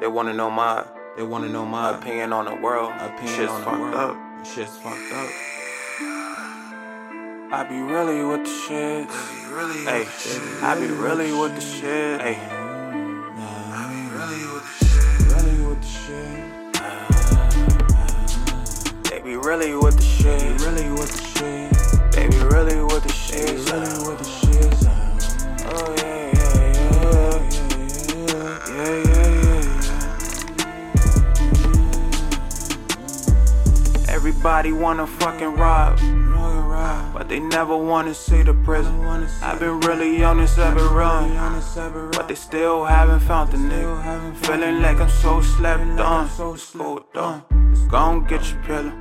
They wanna know my They wanna know my opinion on the world. opinion Shit's on the fucked world. up. Shit's fucked up. I be really with the shit. Hey, I be really with the shit. Hey, I be Really with the shit. they be really with the shit. Really with Everybody wanna fucking rob, but they never wanna see the prison. I've been really on this ever run, but they still haven't found the nigga. Feeling like I'm so slept on, so done. Gon' get your pillow.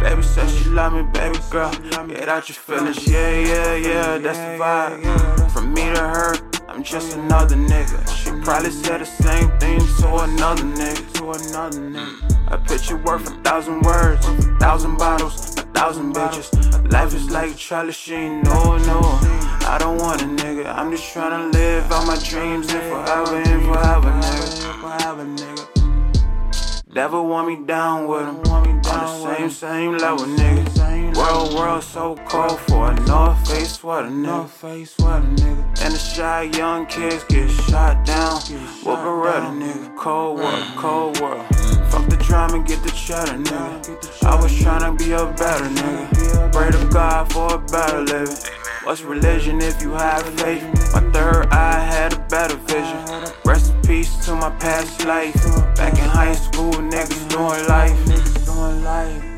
Baby said she love me, baby girl. Get out your feelings, yeah, yeah, yeah, that's the vibe. From me to her, I'm just another nigga. She probably said the same thing to another nigga. To another nigga. A picture worth a thousand words, a thousand bottles, a thousand bitches. Life is like Charlie Sheen, no, no. I don't want a nigga. I'm just tryna live out my dreams and forever and. Forever, nigga. Devil want me down with him. On the same, same level, nigga. World, so cold for a North Face sweater, nigga. face sweater, nigga. And the shy young kids get shot down. With Beretta, nigga. Cold world, cold world. Fuck the drama, get the cheddar, nigga. I was tryna be a better nigga. Pray to God for a better living. What's religion if you have faith? My third eye had a better vision. Rest in peace to my past life. Back in high school, niggas doing life. Niggas doing life.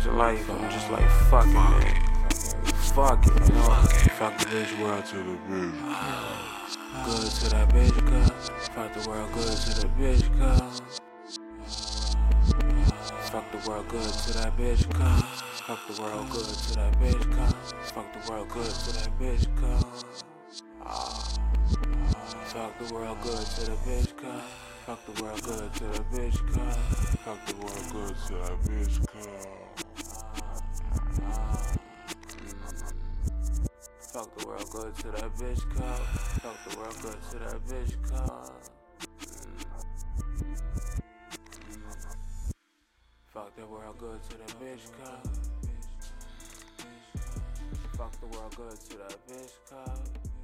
Sometimes in life, I'm just like, fuck it, man. Fuck it, you know? Fuck the bitch world to the roof. Good to that bitch, cuz. Fuck the world good to the bitch, cuz. Fuck the world good to that bitch, cuz. Fuck the world good to that bitch, cuz. Fuck the world good to that bitch, cuz. Fuck the world good to the bitch, cuz. Fuck the world good to the bitch, cuz. Fuck the world good to that bitch, cuz. Mm. Fuck the world good to that bitch, cuz. Fuck the world good to that bitch, cuz. Fuck the world good to that bitch, cuz. Fuck the world good to that bitch, cuz.